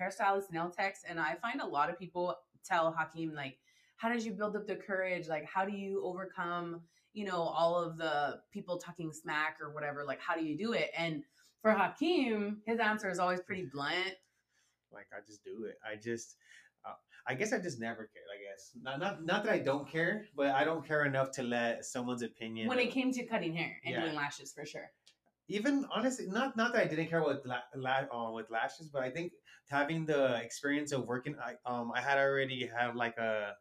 hairstylist, nail techs, and I find a lot of people tell Hakeem like, "How did you build up the courage? Like, how do you overcome, you know, all of the people talking smack or whatever? Like, how do you do it?" And for Hakeem, his answer is always pretty blunt. Like I just do it. I just. Uh, I guess I just never cared. I guess not, not not that I don't care, but I don't care enough to let someone's opinion. When it came to cutting hair and Yeah. doing lashes, for sure. Even honestly, not not that I didn't care with la, la, uh, with lashes, but I think having the experience of working, I um I had already have like a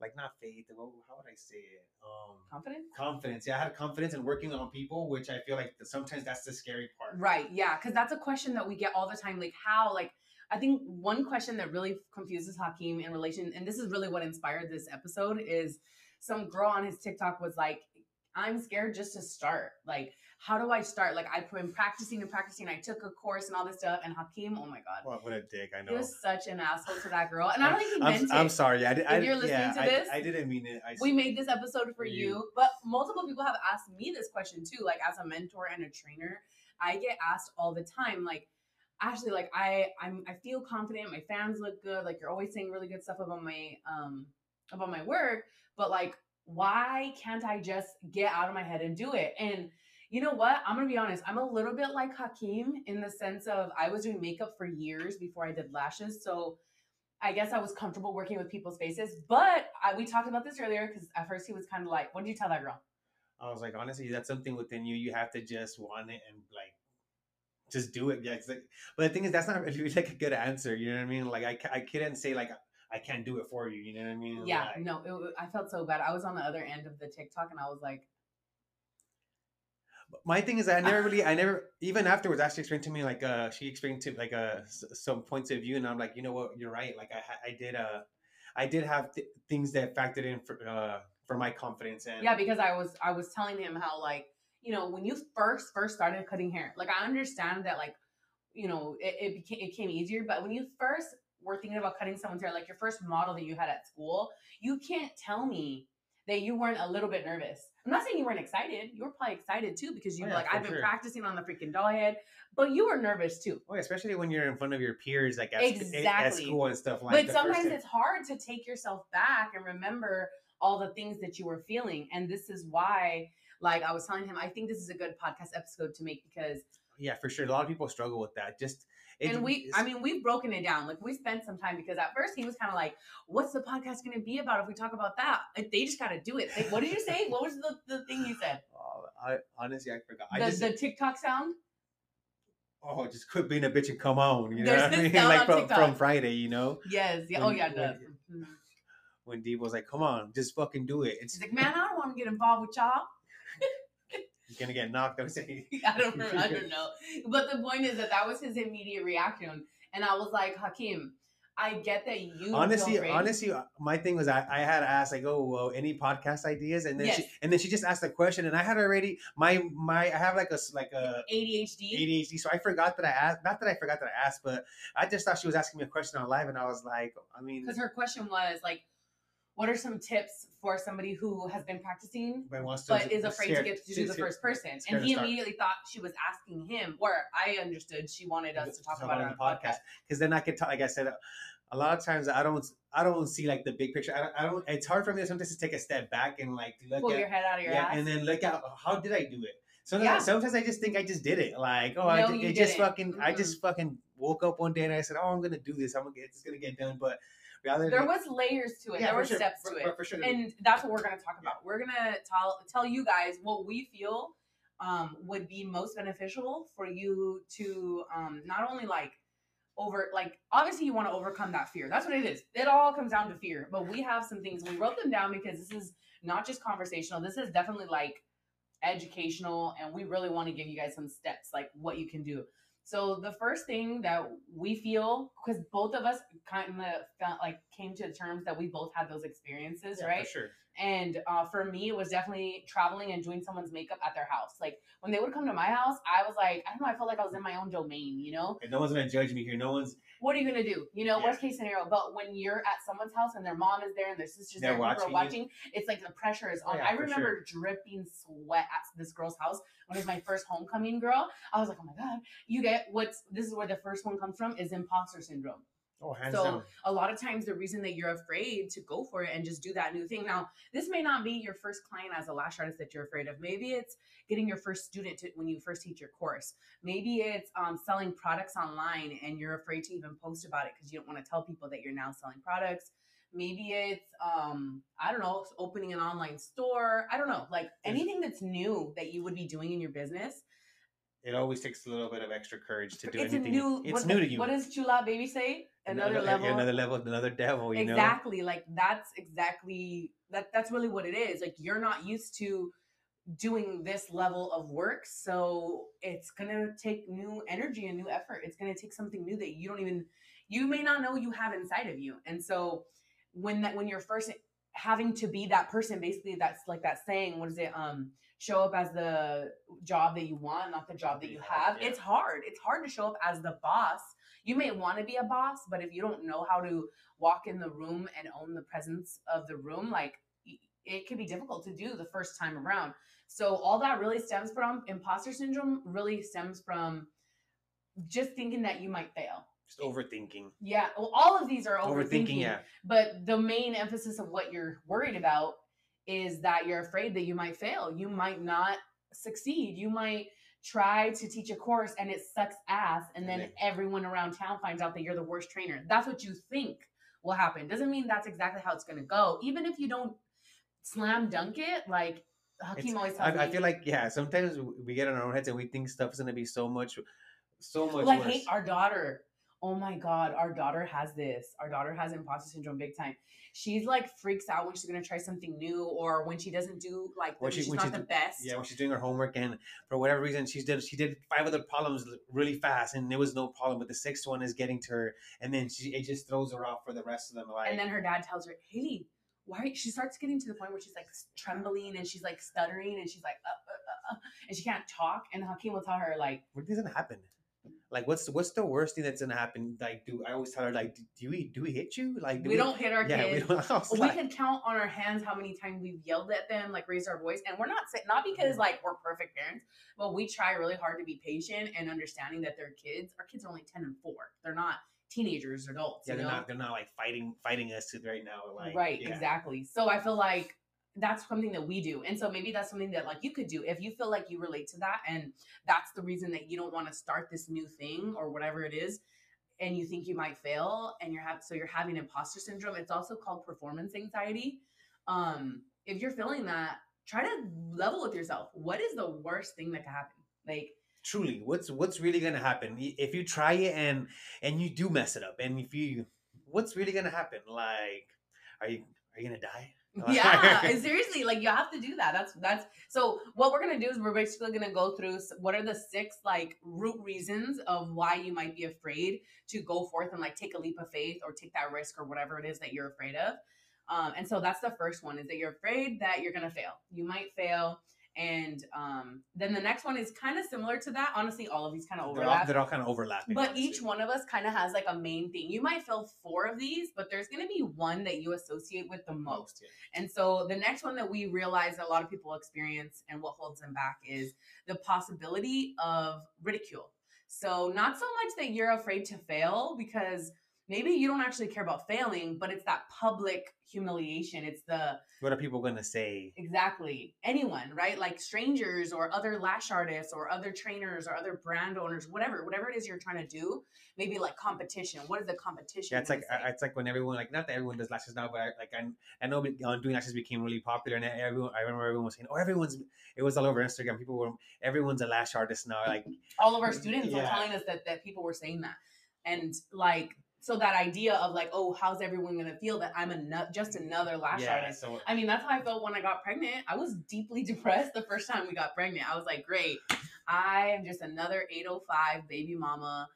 like not faith. What, how would I say it? Um, Confident. confidence. Yeah, I had confidence in working on people, which I feel like sometimes that's the scary part. Right. Yeah. Because that's a question that we get all the time. Like, how? Like, I think one question that really confuses Hakeem in relation, and this is really what inspired this episode, is some girl on his TikTok was like, I'm scared just to start. Like, how do I start? Like, I've been practicing and practicing. I took a course and all this stuff. And Hakeem, oh my God. What, what a dick! I know He was such an asshole to that girl. And I don't think he I'm, meant I'm it. sorry. I, did, I, If you're listening yeah, to I- this, I, didn't mean it. I, we made this episode for For you. you. but multiple people have asked me this question too like as a mentor and a trainer i get asked all the time like Ashley, like I, I'm, I feel confident. My fans look good. Like you're always saying really good stuff about my, um, about my work. But like, why can't I just get out of my head and do it? And you know what? I'm gonna be honest. I'm a little bit like Hakeem in the sense of I was doing makeup for years before I did lashes, so I guess I was comfortable working with people's faces. But I, we talked about this earlier because at first he was kind of like, "What did you tell that girl?" I was like, honestly, that's something within you. You have to just want it and like just do it. Yeah. Like, but the thing is, that's not really like a good answer. You know what I mean? Like I, I couldn't say like I can't do it for you. You know what I mean? Yeah, Like, no, it, I felt so bad. I was on the other end of the TikTok and I was like, My thing is, I never really, I never even afterwards. Ashley explained to me like uh she explained to like uh some points of view, and I'm like, you know what, you're right. Like I, I did uh, I did have th- things that factored in for uh for my confidence and yeah, because I was, I was telling him how like, you know, when you first first started cutting hair, like I understand that like, you know, it it became it came easier, but when you first were thinking about cutting someone's hair, like your first model that you had at school, you can't tell me that you weren't a little bit nervous. I'm not saying you weren't excited. You were probably excited too because you Oh, were yeah, like, I've been sure. practicing on the freaking doll head, but you were nervous too. Oh, especially when you're in front of your peers, like at, sc- at Exactly. school and stuff like. That. But sometimes it's hard to take yourself back and remember all the things that you were feeling. And this is why, like I was telling him, I think this is a good podcast episode to make because yeah, for sure. A lot of people struggle with that. Just it- and we I mean we've broken it down. Like we spent some time because at first he was kind of like, What's the podcast gonna be about if we talk about that? Like, they just gotta do it. Like, what did you say? What was the, the thing you said? Oh, I honestly I forgot. I The, just the TikTok sound? oh, just quit being a bitch and come on. You know There's what I mean? Like from, TikTok. from Friday, you know, Yes. Yeah. Oh When- yeah, the, when- Mhm. when Dee was like, "Come on, just fucking do it." It's She's like, Man, I don't want to get involved with y'all. gonna get knocked. I'm saying. I don't know. I don't know. But the point is that that was his immediate reaction, and I was like, Hakeem, I get that you honestly, honestly, uh, my thing was I, I had asked like, oh, well, any podcast ideas, and then she and then she just asked a question, and I had already my my I have like a like a ADHD. ADHD, so I forgot that I asked. Not that I forgot that I asked, but I just thought she was asking me a question on live, and I was like, I mean, Because her question was like, what are some tips for somebody who has been practicing but wants to, but is afraid scared- to get to do the first person? And he immediately thought she was asking him, or I understood she wanted us to talk about it on the podcast. because then I could talk. Like I said, a lot of times I don't I don't see like the big picture. I don't, I don't It's hard for me sometimes to take a step back and like look Pull at your head out of your yeah, ass. and then look at how did I do it. Sometimes, Yeah. sometimes I just think I just did it. Like, oh, I did, it just fucking, I just fucking woke up one day and I said, oh, I'm gonna do this. I'm gonna get, it's gonna get done. But rather, there was layers to it. Yeah, there were sure. steps For- to it. for- for sure. and that's what we're going to talk about. We're going to tell tell you guys what we feel um, would be most beneficial for you to um, not only like over like obviously you want to overcome that fear. That's what it is. It all comes down to fear. But we have some things. We wrote them down because this is not just conversational. This is definitely like educational, and we really want to give you guys some steps like what you can do. So the first thing that we feel, because both of us kind of felt like came to terms that we both had those experiences, Yeah, right? For sure. And uh, for me, it was definitely traveling and doing someone's makeup at their house. Like when they would come to my house, I was like, I don't know, I felt like I was in my own domain, you know? And no one's gonna judge me here. No one's. what are you gonna do? You know, Yeah. worst case scenario. But when you're at someone's house and their mom is there and their sisters They're there, are watching watching, it's like the pressure is Oh, on. yeah, I remember dripping sweat at this girl's house when it was my first homecoming girl. I was like, oh my god, you get what's this is where the first one comes from is imposter syndrome. Oh, hands So down. a lot of times the reason that you're afraid to go for it and just do that new thing. Now, this may not be your first client as a lash artist that you're afraid of. Maybe it's getting your first student to, when you first teach your course. Maybe it's um, selling products online and you're afraid to even post about it because you don't want to tell people that you're now selling products. Maybe it's um, I don't know, opening an online store. I don't know, like anything that's new that you would be doing in your business. It always takes a little bit of extra courage to do it's anything. new. it's new to you. What does Chula Baby say? Another, level. Another level. Another devil. You know. exactly like that's exactly that that's really what it is like you're not used to doing this level of work so it's gonna take new energy and new effort it's gonna take something new that you don't even you may not know you have inside of you and so when that when you're first having to be that person basically that's like that saying what is it um show up as the job that you want not the job that you have Yeah. it's hard it's hard to show up as the boss you may want to be a boss but if you don't know how to walk in the room and own the presence of the room like it can be difficult to do the first time around so all that really stems from imposter syndrome really stems from just thinking that you might fail Just overthinking. yeah well, all of these are overthinking, Overthinking. Yeah. but the main emphasis of what you're worried about is that you're afraid that you might fail. You might not succeed. You might try to teach a course and it sucks ass and then And everyone around town finds out that you're the worst trainer. That's what you think will happen. Doesn't mean that's exactly how it's going to go. Even if you don't slam dunk it like hakeem always tells me I, I feel like yeah. Sometimes we get in our own heads and we think stuff is gonna be so much, so much like worse. hey our daughter oh my god our daughter has this our daughter has imposter syndrome big time she's like freaks out when she's gonna try something new or when she doesn't do like When she- she's when not she's the best yeah, when she's doing her homework and for whatever reason she's did she did five other problems really fast and there was no problem, but the sixth one is getting to her and then she it just throws her off for the rest of them. Like and then her dad tells her haley why she starts getting to the point where she's like trembling and she's like stuttering and she's like uh, uh, uh, uh, and she can't talk and hakeem will tell her like what doesn't happen? Like what's what's the worst thing that's gonna happen? Like do I always tell her like do we do we hit you? Like do we don't hit our yeah kids we don't. We like, could count on our hands how many times we've yelled at them, like raised our voice, and we're not not because mm-hmm. like we're perfect parents, but we try really hard to be patient and understanding that they're kids. Our kids are only ten and four; they're not teenagers adults. yeah, they're know? not they're not like fighting fighting us right now. Like right, yeah. exactly. So I feel like that's something that we do, and so maybe that's something that like you could do if you feel like you relate to that, and that's the reason that you don't want to start this new thing or whatever it is. And you think you might fail, and you're have so you're having imposter syndrome. It's also called performance anxiety. Um, if you're feeling that, try to level with yourself. What is the worst thing that could happen? Like, truly what's what's really gonna happen if you try it and and you do mess it up and if you what's really gonna happen like are you are you gonna die yeah seriously like you have to do that. That's that's so what we're gonna do is we're basically gonna go through what are the six like root reasons of why you might be afraid to go forth and like take a leap of faith or take that risk or whatever it is that you're afraid of. Um, and so that's the first one is that you're afraid that you're gonna fail. You might fail and um, then the next one is kind of similar to that honestly all of these kind of they're all, overlap they're all kind of overlapping but honestly. each one of us kind of has like a main thing. You might fill four of these, but there's going to be one that you associate with the most. yeah. And so the next one that we realize that a lot of people experience and what holds them back is the possibility of ridicule. So not so much that you're afraid to fail because maybe you don't actually care about failing, but it's that public humiliation. It's the what are people gonna say Exactly. Anyone, right? Like strangers or other lash artists or other trainers or other brand owners, whatever, whatever it is you're trying to do. Maybe like competition. What is the competition? yeah it's like say? It's like when everyone like not that everyone does lashes now but I, like I, I know doing lashes became really popular and everyone I remember everyone was saying oh everyone's it was all over Instagram people were everyone's a lash artist now like all of our students were telling us that that people were saying that, and like so that idea of like, oh, how's everyone gonna feel that I'm a no- just another lash yeah artist? so I mean, that's how I felt when I got pregnant. I was deeply depressed the first time we got pregnant. I was like, great, I am just another 805 baby mama,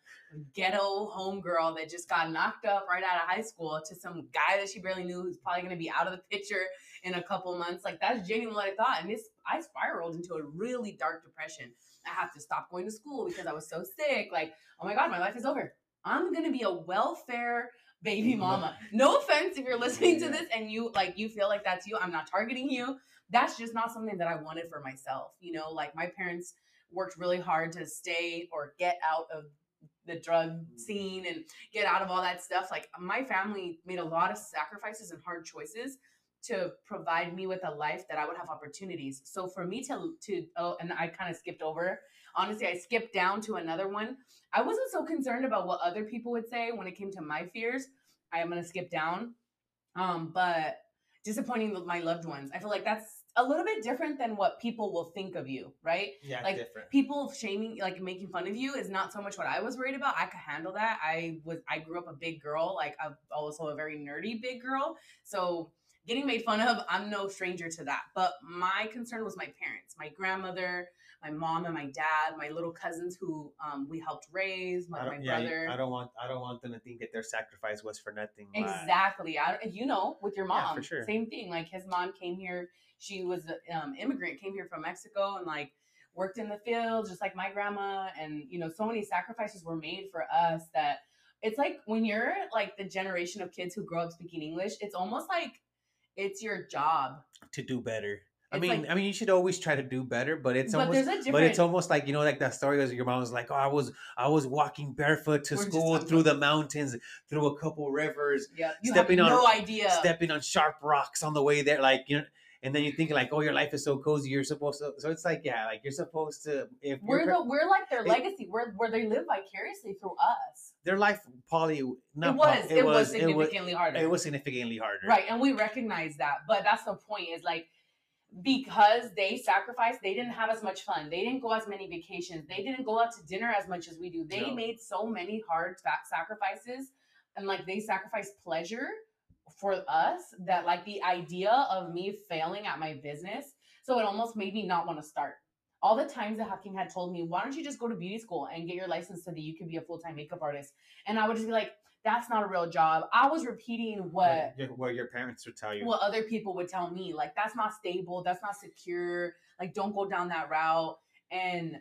ghetto homegirl that just got knocked up right out of high school to some guy that she barely knew who's probably to be out of the picture in a couple months. Like, that's genuinely what I thought. And this, I spiraled into a really dark depression. I have to stop going to school because I was so sick. Like, oh my God, my life is over. I'm gonna be a welfare baby mama. No offense if you're listening to this and you like you feel like that's you. I'm not targeting you. That's just not something that I wanted for myself. You know, like my parents worked really hard to stay or get out of the drug mm. scene and get out of all that stuff. Like my family made a lot of sacrifices and hard choices to provide me with a life that I would have opportunities. So for me to to oh, and I kind of skipped over. Honestly, I skipped down to another one. I wasn't so concerned about what other people would say when it came to my fears. I am gonna skip down, um, but disappointing my loved ones. I feel like that's a little bit different than what people will think of you, right? Yeah, like different. people shaming like making fun of you is not so much what I was worried about. I could handle that. I was I grew up a big girl, like I'm also a very nerdy big girl. So getting made fun of, I'm no stranger to that. But my concern was my parents, my grandmother, my mom and my dad, my little cousins who um, we helped raise, my don't, yeah, brother. I don't want I don't want them to think that their sacrifice was for nothing. Exactly. I, you know, with your Yeah, mom, for sure. same thing. Like his mom came here. She was an um, immigrant, came here from Mexico, and like worked in the field, just like my grandma. And you know, so many sacrifices were made for us that it's like when you're like the generation of kids who grow up speaking English, it's almost like it's your job. to do better. I mean, like- I mean, you should always try to do better, but it's but almost, different. but it's almost like you know, like that story was your mom was like, "Oh, I was, I was walking barefoot to We're school through the mountains, through a couple rivers, yeah, stepping have on- no idea. stepping on sharp rocks on the way there, like you know." And then you think like, "Oh, your life is so cozy. You're supposed to." So it's like, yeah, like you're supposed to. If we're the we're like their it- legacy. We're where they live vicariously through us. their life, probably not. it was prob- it, was it was significantly harder. it was significantly harder. Right, and we recognize that. But that's the point is like because they sacrificed, they didn't have as much fun. They didn't go as many vacations. They didn't go out to dinner as much as we do. They No. made so many hard sacrifices and like they sacrificed pleasure for us that like the idea of me failing at my business, so it almost made me not want to start. All the times that Hakeem had told me, why don't you just go to beauty school and get your license so that you can be a full time makeup artist? And I would just be like, that's not a real job. I was repeating what What your, what your parents would tell you. what other people would tell me like that's not stable that's not secure like don't go down that route and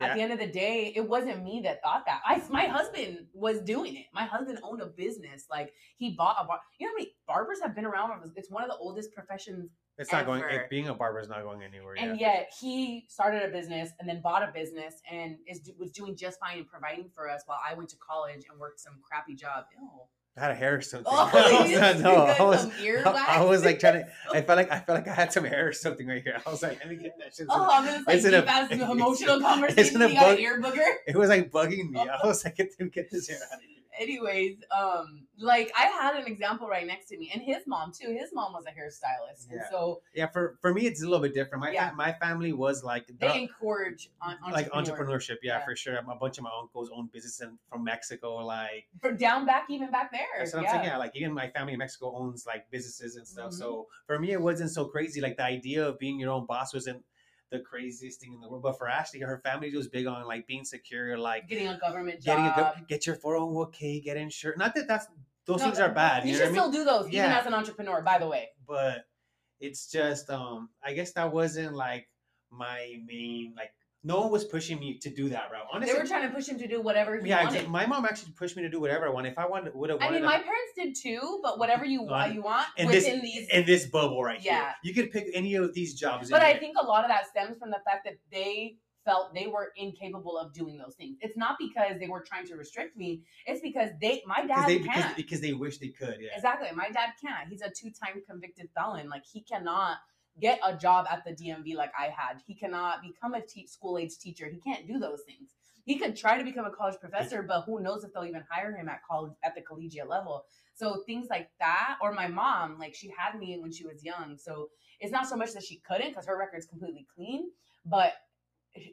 Yeah. at the end of the day it wasn't me that thought that i my husband was doing it my husband owned a business like he bought a bar you know how many barbers have been around it's one of the oldest professions it's not going. It, being a barber is not going anywhere. and yeah. yet he started a business and then bought a business and is was doing just fine and providing for us while i went to college and worked some crappy job Ew. I had a hair or something. Oh, I was, no, I was. I, I was like trying to. I felt like I felt like I had some hair or something right here. I was like, let me get that shit. Oh, I'm gonna in deep ass emotional it's conversation. in a You got an bug- ear booger. It was like bugging me. I was like, get, get this hair out of here. Anyways, um, like I had an example right next to me, and his mom too. His mom was a hairstylist, and Yeah. so Yeah, for for me, it's a little bit different. My Yeah. fa- my family was like they encourage on, like entrepreneurship. Yeah, Yeah. for sure. A bunch of my uncles own business in, from Mexico. Like For down back, even back there. that's what yeah. I'm saying. Yeah, like even my family in Mexico owns like businesses and stuff. Mhm. So for me, it wasn't so crazy. Like the idea of being your own boss wasn't the craziest thing in the world. But for Ashley, her family was big on like being secure, like Getting a government getting job. a good, get your 401k, get insured. Not that that's those No, things are bad. You, You, should know what I mean? still do those, even as an entrepreneur. By the way, but it's just um I guess that wasn't like my main like no one was pushing me to do that route. Honestly, they were trying to push him to do whatever he yeah, wanted. exactly. my mom actually pushed me to do whatever I wanted. If I wanted, would have I mean, my parents did too, but whatever you want, you want and this- within these in this bubble right Yeah. here, you could pick any of these jobs. But I here. think a lot of that stems from the fact that they felt they were incapable of doing those things. It's not because they were trying to restrict me. It's because they, my dad they can't. because they wish they could. Yeah, Exactly. My dad can't. He's a two-time convicted felon. Like he cannot get a job at the DMV like I had. He cannot become a te- school age teacher. He can't do those things. He could try to become a college professor, but who knows if they'll even hire him at college at the collegiate level. So things like that, or my mom, like she had me when she was young. So it's not so much that she couldn't, because her record's completely clean, but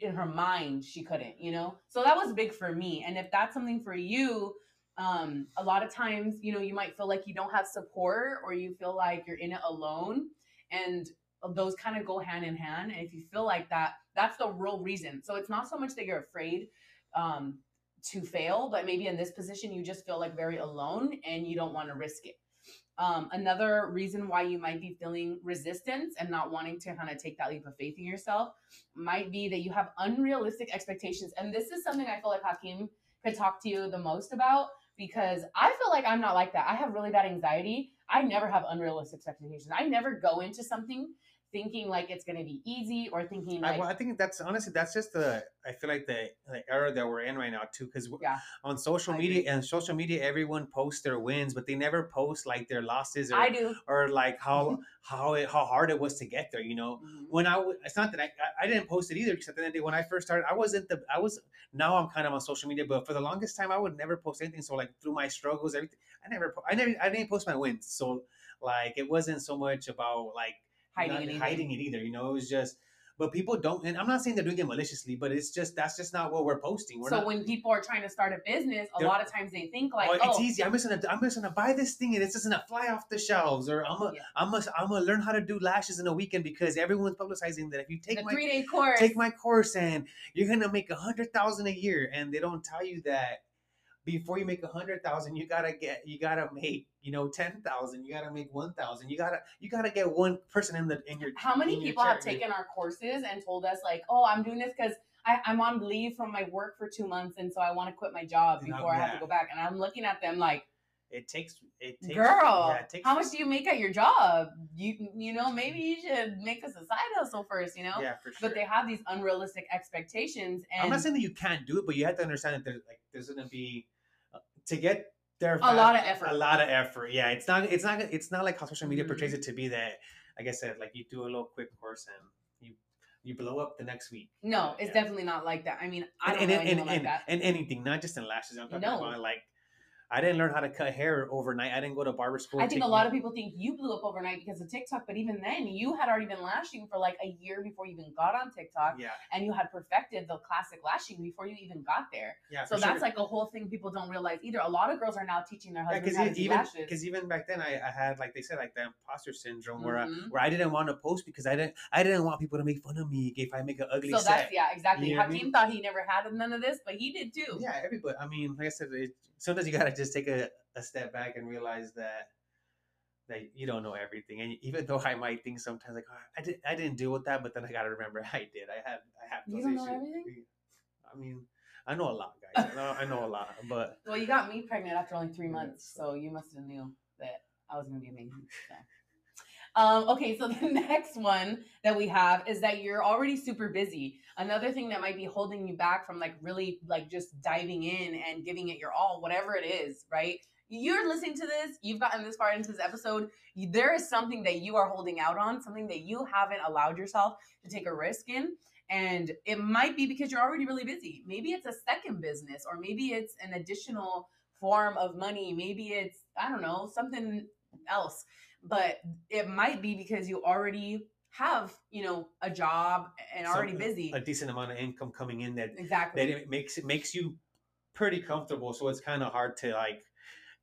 in her mind she couldn't, you know. So that was big for me. And if that's something for you, um, a lot of times, you know, you might feel like you don't have support, or you feel like you're in it alone, and those kind of go hand in hand. And if you feel like that, that's the real reason. So it's not so much that you're afraid um, to fail, but maybe in this position you just feel like very alone and you don't want to risk it. Um, another reason why you might be feeling resistance and not wanting to kind of take that leap of faith in yourself might be that you have unrealistic expectations. And this is something I feel like Hakeem could talk to you the most about because I feel like I'm not like that. I have really bad anxiety. I never have unrealistic expectations. I never go into something thinking like it's going to be easy or thinking I, well, I think that's honestly that's just the I feel like the, the era that we're in right now too because Yeah. on social I media and social media everyone posts their wins but they never post like their losses or I do. or like how how it, how hard it was to get there you know Mhm. when I it's not that I, I I didn't post it either because at the end of the day when I first started I wasn't the I was now I'm kind of on social media but for the longest time I would never post anything so like through my struggles everything I never I never I didn't post my wins so like it wasn't so much about like Hiding not anything. hiding it either you know it was just but people don't and I'm not saying they're doing it maliciously but it's just that's just not what we're posting we're so not, when people are trying to start a business, a lot of times they think like, oh, oh, it's easy. I'm just gonna I'm just gonna buy this thing and it's just gonna fly off the shelves, or I'm gonna Yeah. I'm gonna I'm gonna learn how to do lashes in a weekend because everyone's publicizing that if you take the my three day course. take my course and you're gonna make a hundred thousand a year, and they don't tell you that before you make a hundred thousand, you gotta get you gotta make you know ten thousand, you gotta make one thousand, you gotta you gotta get one person in the in your How many people have taken our courses and told us like, oh, I'm doing this because I'm on leave from my work for two months, and so I want to quit my job before I have to go back. And I'm looking at them like, It takes it takes girl, yeah, it takes how much do you make at your job? You you know maybe you should make this a side hustle first, you know. yeah for sure. But they have these unrealistic expectations, and I'm not saying that you can't do it, but you have to understand that there's like there's gonna be uh, to get there. A lot of effort. A lot of effort. Yeah, it's not. It's not. It's not like how social media Mhm. portrays it to be that. Like I said, like you do a little quick course and you you blow up the next week. no, it's Yeah. definitely not like that. I mean, I don't and, know and, and, like that. and anything, not just in lashes. I'm talking No. about like I didn't learn how to cut hair overnight. I didn't go to barber school. I think a lot of people think you blew up overnight because of TikTok, but even then, you had already been lashing for like a year before you even got on TikTok, Yeah, and you had perfected the classic lashing before you even got there. yeah. So that's sure. like a whole thing people don't realize either. A lot of girls are now teaching their husbands because how to do even lashes. because even back then I, I had like they said like the imposter syndrome where I, where I didn't want to post because I didn't I didn't want people to make fun of me if I make an ugly So set. that's yeah, exactly. You what I Hakeem mean? thought he never had none of this, but he did too. Yeah, everybody. I mean, like I said, it, sometimes you gotta just take a, a step back and realize that that you don't know everything. And even though I might think sometimes like "Oh, I did I didn't deal with that, but then I gotta remember I did. I had I have You don't know everything? I mean, I know a lot, guys. I know I know a lot, but Well, you got me pregnant after only three months, so- so you must have knew that I was gonna be amazing. So. Um, okay, so the next one that we have is that you're already super busy. Another thing that might be holding you back from like really like just diving in and giving it your all, whatever it is, right? You're listening to this, you've gotten this far into this episode. There is something that you are holding out on, something that you haven't allowed yourself to take a risk in. And it might be because you're already really busy. Maybe it's a second business, or maybe it's an additional form of money. Maybe it's, I don't know, something else. But it might be because you already have, you know, a job and some- already busy. a decent amount of income coming in that exactly. that it makes it makes you pretty comfortable. So it's kind of hard to like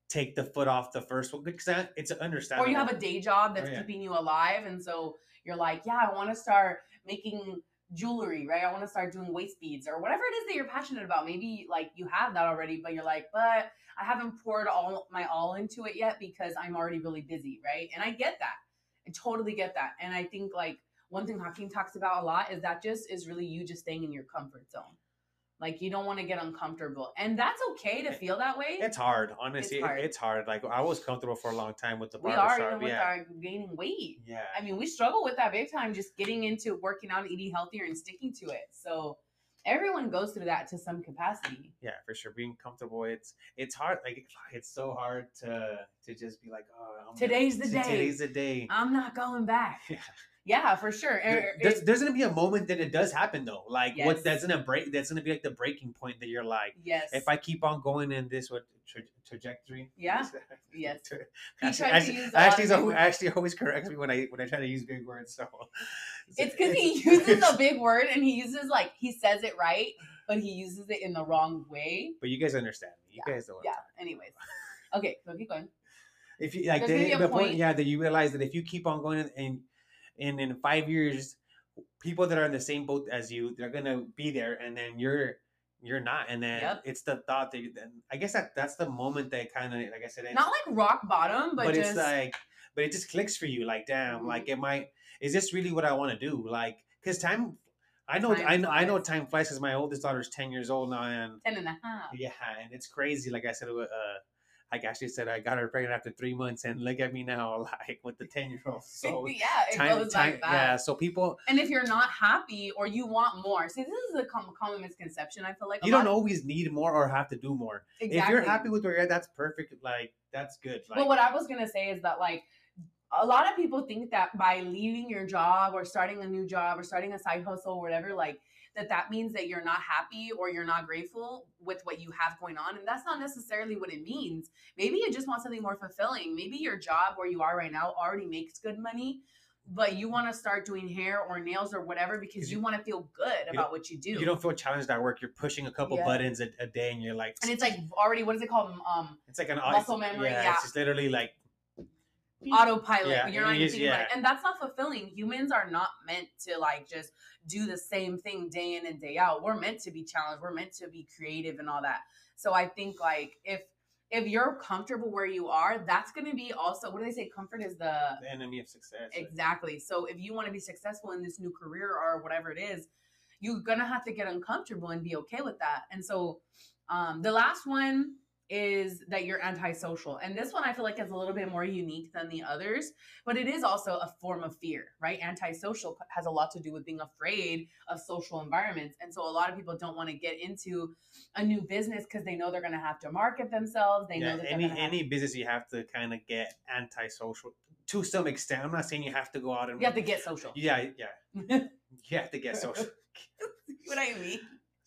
take the foot off the first one because that- it's understandable. or you have a day job oh, that's Oh, yeah. keeping you alive and so you're like yeah i want to start making jewelry right? I want to start doing waist beads or whatever it is that you're passionate about. Maybe like you have that already but you're like but i haven't poured all my all into it yet because i'm already really busy right? And i get that. I totally get that. And i think like one thing hakeem talks about a lot is that just is really you just staying in your comfort zone like you don't want to get uncomfortable and that's okay to feel that way It's hard, honestly. It's hard. it's hard. Like I was comfortable for a long time with the we are even with yeah. our gaining weight yeah. I mean, we struggle with that big time, just getting into working out eating healthier and sticking to it. So everyone goes through that to some capacity. yeah, for sure. Being comfortable, it's it's hard. Like it's so hard to to just be like, oh, I'm gonna- Today's the t- day. Today's the day. I'm not going back. Yeah. Yeah, for sure. There- Er- there's, there's gonna be a moment that it does happen though. Like Yes. what that's gonna break. That's gonna be like the breaking point that you're like, yes. if I keep on going in this what tra- trajectory. Yeah. Yes. Tra- He Ashley, tries to Ashley, use a lot Ashley's of al- big- Ashley always corrects me when I when I try to use big words. So it's because he uses a big word and he uses like he says it right, but he uses it in the wrong way. But you guys understand me. You guys don't. Yeah. Anyways. Okay, so keep going. if you like the, the point, point- yeah that you realize that if you keep on going and and in five years people that are in the same boat as you they're gonna be there and then you're you're not and then Yep. it's the thought that then i guess that that's the moment that kind of like i said Not like rock bottom, but, but, just it's like but it just clicks for you like damn Mhm. like it might is this really what i want to do like because time I know, Time I know, I know. Time flies because my oldest daughter's ten years old now, and 10 and a half. yeah, and it's crazy. Like I said, uh, like Ashley said, I got her pregnant after three months, and look at me now, like with the ten year old. So yeah, it time, goes time, like that. yeah. So people, And if you're not happy or you want more, see, this is a com- common misconception. I feel like you don't of- always need more or have to do more. exactly. If you're happy with where you're at, that's perfect. Like that's good. Like, but what I was gonna say is that like a lot of people think that by leaving your job or starting a new job or starting a side hustle or whatever, like that that means that you're not happy or you're not grateful with what you have going on, and that's not necessarily what it means. Maybe you just want something more fulfilling. Maybe your job where you are right now already makes good money. But you want to start doing hair or nails or whatever because you, want to feel good about what you do. you don't feel challenged at work. You're pushing a couple Yeah. buttons a, a day, and you're like, and it's like already what is it called? Um, it's like an muscle memory, Yeah, yeah. it's just literally like autopilot. Yeah, you're and not even thinking about yeah. it. And that's not fulfilling. Humans are not meant to like just do the same thing day in and day out. We're meant to be challenged. We're meant to be creative and all that. So I think like if if you're comfortable where you are, that's gonna be also what do they say? Comfort is the the enemy of success. exactly. So if you want to be successful in this new career or whatever it is, you're gonna have to get uncomfortable and be okay with that. And so um the last one is that you're antisocial. And this one I feel like is a little bit more unique than the others, but it is also a form of fear, right? Antisocial has a lot to do with being afraid of social environments. And so a lot of people don't want to get into a new business because they know they're going to have to market themselves. They know that any have- any business you have to kind of get antisocial to some extent. I'm not saying you have to go out and you have to get social. yeah yeah you have to get social. what I mean?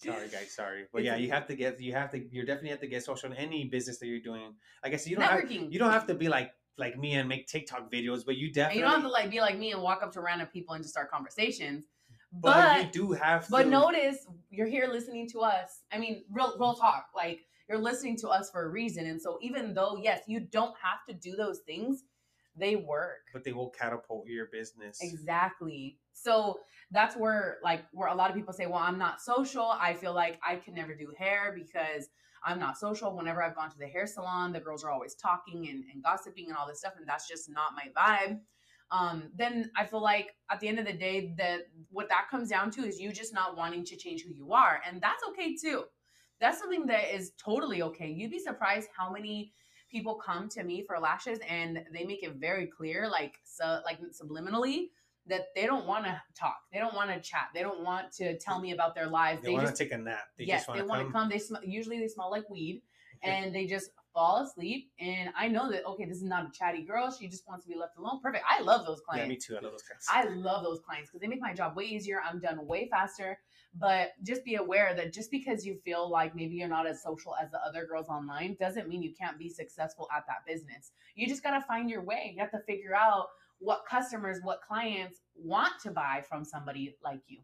Sorry guys, sorry, but yeah, you have to get you have to You're definitely have to get social in any business that you're doing. I guess you don't have you don't have to be like like me and make TikTok videos, but you And definitely you don't have to like be like me and walk up to random people and just start conversations. but, But you do have to. but notice you're here listening to us. I mean, real real talk. Like you're listening to us for a reason. And so even though yes, you don't have to do those things, they work. but they will catapult your business. Exactly. So that's where like where a lot of people say, "Well, I'm not social. I feel like I can never do hair because I'm not social. Whenever I've gone to the hair salon, the girls are always talking and, and gossiping and all this stuff, and that's just not my vibe." Um, then I feel like at the end of the day, that what that comes down to is you just not wanting to change who you are, and that's okay too. That's something that is totally okay. You'd be surprised how many people come to me for lashes and they make it very clear, like so, like subliminally, that they don't want to talk, they don't want to chat, they don't want to tell me about their lives. They, They, want to take a nap. They yes, just want they to want come. to come. They smell. Usually they smell like weed, and they just fall asleep. And I know that okay, this is not a chatty girl. She just wants to be left alone. Perfect. I love those clients. Yeah, clients. me too. I love those guys. I love those clients because they make my job way easier. I'm done way faster. But just be aware that just because you feel like maybe you're not as social as the other girls online doesn't mean you can't be successful at that business. You just got to find your way. You have to figure out what customers, what clients want to buy from somebody like you.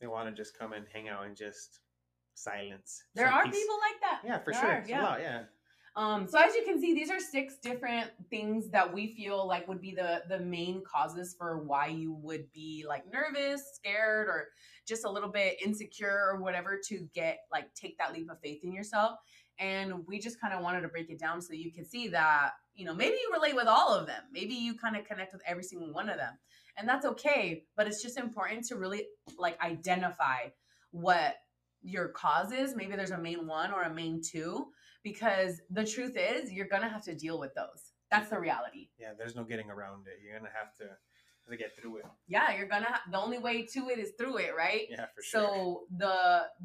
they want to just come and hang out and just silence. There are peace. people like that. Yeah, for There sure. are, yeah. lot. Yeah. Um, so as you can see, these are six different things that we feel like would be the the main causes for why you would be like nervous, scared, or just a little bit insecure or whatever to get like take that leap of faith in yourself. And we just kind of wanted to break it down so you can see that, you know, maybe you relate with all of them. Maybe you kind of connect with every single one of them. And that's okay. But it's just important to really like identify what your cause is. Maybe there's a main one or a main two because the truth is you're gonna have to deal with those that's the reality Yeah. There's no getting around it. You're gonna have to to get through it. yeah you're gonna ha- the only way to it is through it right Yeah, for sure. so the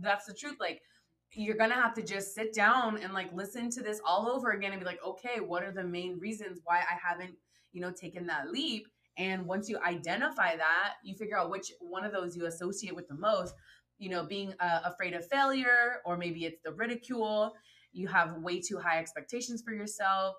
that's the truth like you're gonna have to just sit down and like listen to this all over again and be like okay what are the main reasons why i haven't you know taken that leap and once you identify that you figure out which one of those you associate with the most you know being uh, afraid of failure or maybe it's the ridicule you have way too high expectations for yourself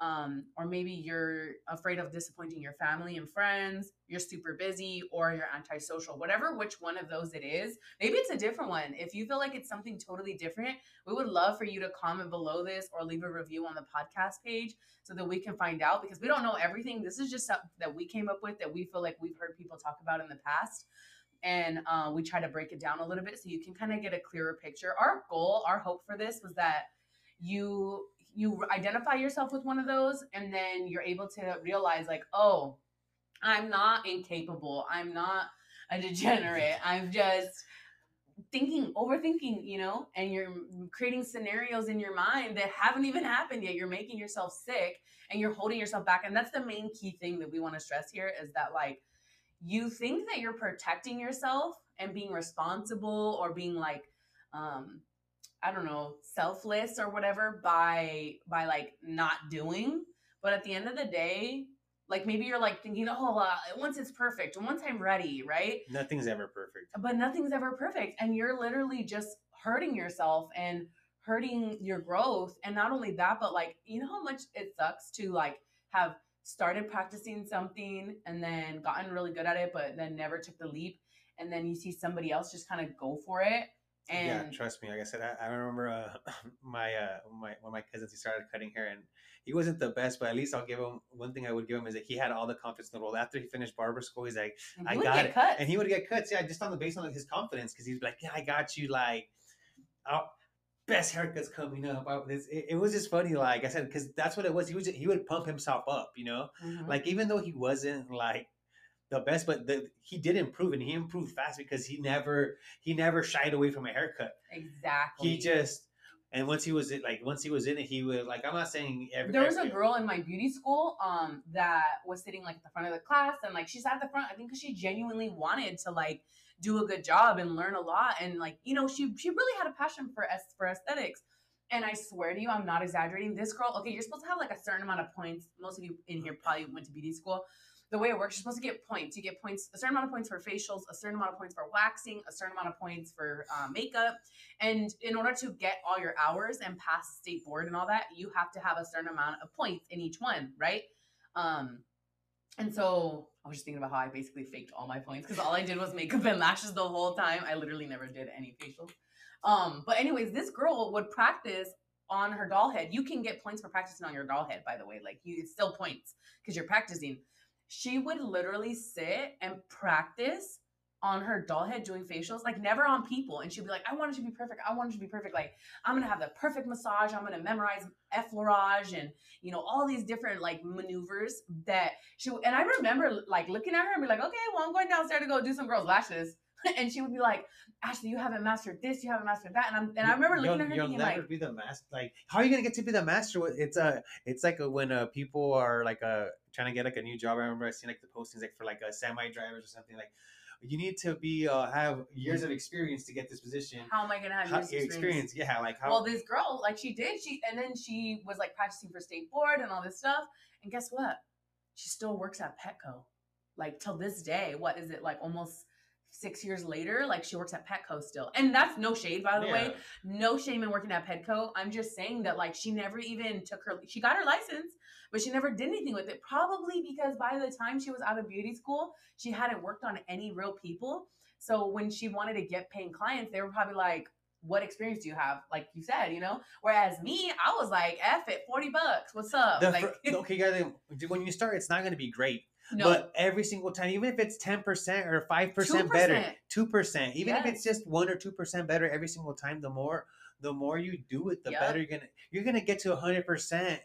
um, or maybe you're afraid of disappointing your family and friends you're super busy or you're antisocial whatever which one of those it is maybe it's a different one. If you feel like it's something totally different we would love for you to comment below this or leave a review on the podcast page so that we can find out because we don't know everything. This is just that we came up with that we feel like we've heard people talk about in the past and uh, we try to break it down a little bit so you can kind of get a clearer picture our goal our hope for this was that you you identify yourself with one of those and then you're able to realize like oh i'm not incapable i'm not a degenerate. I'm just thinking, overthinking, you know, and you're creating scenarios in your mind that haven't even happened yet. You're making yourself sick and you're holding yourself back. And that's the main key thing that we want to stress here is that, like, you think that you're protecting yourself and being responsible or being like, um, I don't know, selfless or whatever by by like not doing. But at the end of the day, like maybe you're like thinking, oh, uh, once it's perfect, once I'm ready, right? Nothing's ever perfect. But nothing's ever perfect. And you're literally just hurting yourself and hurting your growth. And not only that, but like, you know how much it sucks to like have started practicing something and then gotten really good at it, but then never took the leap. And then you see somebody else just kind of go for it. And yeah, trust me. Like I said, I, I remember uh, my uh, my one of my cousins. He started cutting hair, and he wasn't the best, but at least I'll give him one thing. I would give him is that he had all the confidence in the world. After he finished barber school, he's like, and "I got it," cuts. and he would get cuts. Yeah, just on the based on his confidence, because he's like, "Yeah, I got you." Like, I'll, best haircuts coming up. I, it, it was just funny. Like I said, because that's what it was. He was he would pump himself up, you know. Mhm. Like even though he wasn't like the best, but the, he did improve, and he improved fast because he never he never shied away from a haircut. exactly. He just and once he was in, like once he was in it, he would like I'm not saying every. there was a girl in my beauty school um that was sitting like at the front of the class and like she sat at the front i think because she genuinely wanted to like do a good job and learn a lot and like you know she she really had a passion for es- for aesthetics and i swear to you i'm not exaggerating this girl okay you're supposed to have like a certain amount of points most of you in here probably went to beauty school the way it works, you're supposed to get points. You get points, a certain amount of points for facials, a certain amount of points for waxing, a certain amount of points for uh, makeup. And in order to get all your hours and pass state board and all that, you have to have a certain amount of points in each one, right? Um, and so I was just thinking about how I basically faked all my points because all I did was makeup and lashes the whole time. I literally never did any facials. Um, but anyways, this girl would practice on her doll head. You can get points for practicing on your doll head, by the way. Like you, it's still points because you're practicing. She would literally sit and practice on her doll head doing facials, like never on people. And she'd be like, I want it to be perfect. I want it to be perfect. Like, I'm gonna have the perfect massage. I'm gonna memorize effleurage and you know, all these different like maneuvers that she and I remember like looking at her and be like, okay, well, I'm going downstairs to go do some girls' lashes. and she would be like, Ashley, you haven't mastered this, you haven't mastered that. And I'm and I remember looking you'll, at her you'll thinking never like, be the master. Like, how are you gonna get to be the master? It's a, it's like a, when uh, people are like uh, trying to get like a new job. I remember I seen like the postings like for like a semi drivers or something. Like, you need to be uh, have years of experience to get this position. how am I gonna have How- years of experience, yeah. Like how? Well, this girl, like she did, she and then she was like practicing for state board and all this stuff. And guess what? She still works at Petco. Like till this day, what is it like almost six years later? Like she works at Petco still. And that's no shade, by the way. No shame in working at Petco. I'm just saying that like she never even took her she got her license, but she never did anything with it. Probably because by the time she was out of beauty school, she hadn't worked on any real people. So when she wanted to get paying clients, they were probably like, what experience do you have? Like you said, you know? Whereas me, I was like, F it, 40 bucks. What's up? The like, fir- okay, guys. When you start, it's not going to be great, no. but every single time, even if it's ten percent or five percent better, 2%. two percent, even if it's just one or two percent better every single time, the more the more you do it, the Yep. better you're gonna you're gonna get to hundred percent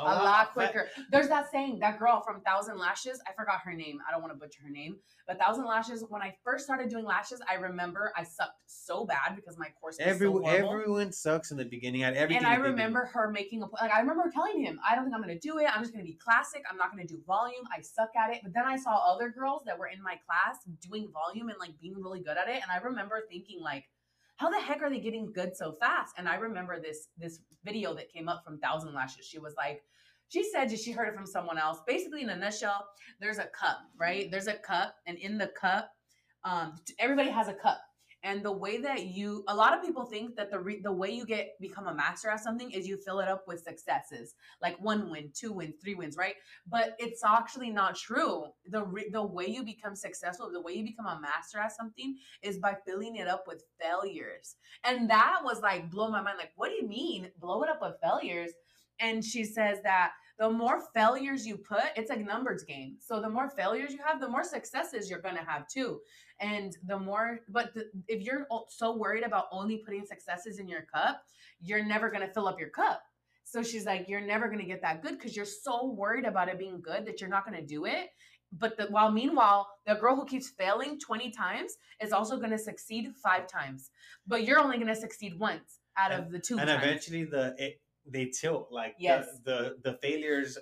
Oh, a lot quicker. There's that saying, that girl from Thousand Lashes, I forgot her name. I don't want to butcher her name, but Thousand Lashes, when I first started doing lashes, I remember I sucked so bad because my course was Every, so horrible. everyone sucks in the beginning at everything. and I do. remember her making a point. like I remember telling him, I don't think I'm gonna do it. I'm just gonna be classic. I'm not gonna do volume. I suck at it. But then I saw other girls that were in my class doing volume and like being really good at it. And I remember thinking like, how the heck are they getting good so fast? And I remember this this video that came up from Thousand Lashes. She was like, she said she heard it from someone else. Basically, in a nutshell, there's a cup, right? There's a cup, and in the cup, um, everybody has a cup and the way that you a lot of people think that the re, the way you get become a master at something is you fill it up with successes like one win two wins three wins right? But it's actually not true. The re, the way you become successful the way you become a master at something is by filling it up with failures. And that was like blow my mind like what do you mean blow it up with failures? And she says that the more failures you put it's a numbers game. So the more failures you have the more successes you're going to have too. And the more but the, if you're so worried about only putting successes in your cup you're never going to fill up your cup. So she's like you're never going to get that good because you're so worried about it being good that you're not going to do it. But the, while meanwhile the girl who keeps failing 20 times is also going to succeed five times. But you're only going to succeed once out And- of the two and times. eventually the it, they tilt like Yes. the, the the failures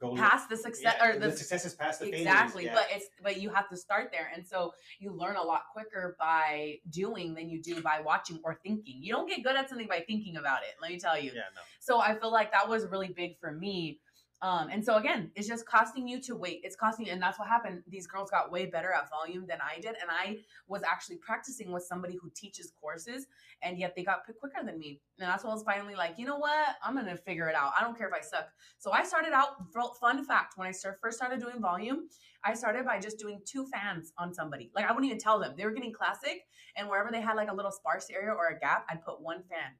go past the success yeah, or the, successes past the exactly failures, yeah. but it's but you have to start there and so you learn a lot quicker by doing than you do by watching or thinking you don't get good at something by thinking about it let me tell you yeah no so i feel like that was really big for me um, and so again, it's just costing you to wait. It's costing, you, and that's what happened. These girls got way better at volume than I did, and I was actually practicing with somebody who teaches courses, and yet they got picked quicker than me. And that's when I was finally like, you know what? I'm gonna figure it out. I don't care if I suck. So I started out. Fun fact: when I first started doing volume, I started by just doing two fans on somebody. Like I wouldn't even tell them they were getting classic, and wherever they had like a little sparse area or a gap, I'd put one fan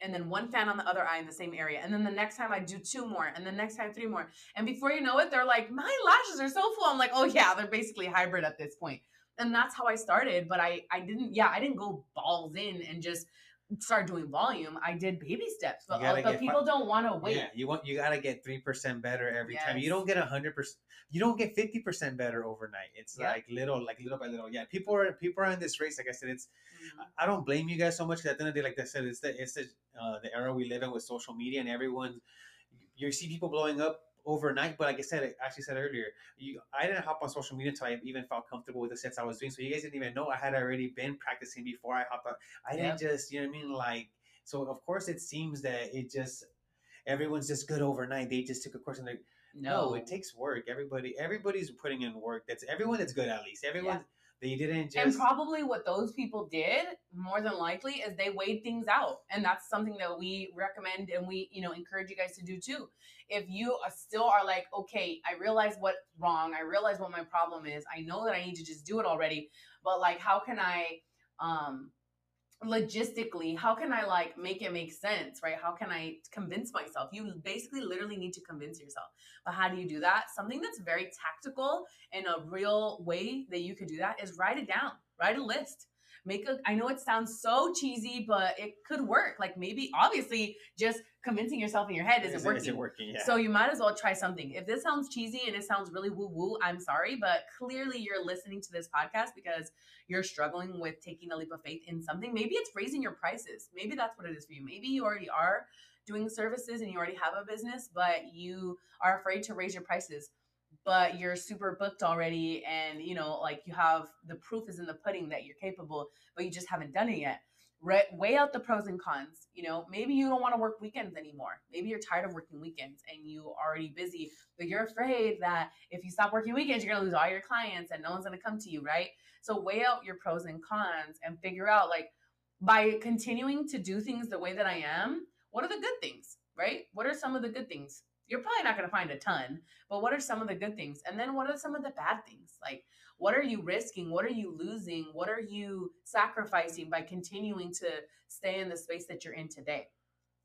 and then one fan on the other eye in the same area. And then the next time I do two more, and the next time three more. And before you know it, they're like, my lashes are so full. I'm like, oh yeah, they're basically hybrid at this point. And that's how I started. But I I didn't, yeah, I didn't go balls in and just start doing volume. I did baby steps. But, uh, but people don't want to wait. Yeah, you want you gotta get three percent better every time. You don't get hundred percent. You don't get fifty percent better overnight. It's like little, like little by little. Yeah, people are people are in this race. Like I said, it's Mhm. I don't blame you guys so much. At the end of the day, like I said, it's the it's the uh, the era we live in with social media and everyone. You see people blowing up overnight, but like I said, I actually said earlier, you I didn't hop on social media until I even felt comfortable with the sets I was doing. So you guys didn't even know I had already been practicing before I hopped on. I didn't just you know what I mean like. So of course it seems that it just everyone's just good overnight. They just took a course and they're, no, No, it takes work. Everybody, everybody's putting in work. That's everyone that's good at least. Everyone they didn't and probably what those people did more than likely is they weighed things out. And that's something that we recommend and we you know encourage you guys to do too. If you are still are like okay i realize what's wrong. I realize what my problem is. I know that i need to just do it already. But like how can i um logistically how can i like make it make sense right? How can i convince myself? You basically literally need to convince yourself. But how do you do that? Something that's very tactical and a real way that you could do that is write it down write a list make a i know it sounds so cheesy but it could work like maybe obviously just convincing yourself in your head isn't is, working is it working? Yeah. so you might as well try something. If this sounds cheesy and it sounds really woo woo, I'm sorry, but clearly you're listening to this podcast because you're struggling with taking a leap of faith in something. Maybe it's raising your prices. Maybe that's what it is for you. Maybe you already are doing services and you already have a business, but you are afraid to raise your prices. But you're super booked already, and you know, like you have the proof is in the pudding that you're capable, but you just haven't done it yet re- weigh out the pros and cons. You know, maybe you don't want to work weekends anymore. Maybe you're tired of working weekends and you already busy, but you're afraid that if you stop working weekends, you're gonna lose all your clients and no one's gonna come to you, right? So weigh out your pros and cons and figure out like by continuing to do things the way that I am, what are the good things, right? What are some of the good things? You're probably not gonna find a ton, but what are some of the good things? And then what are some of the bad things? Like what are you risking? What are you losing? What are you sacrificing by continuing to stay in the space that you're in today?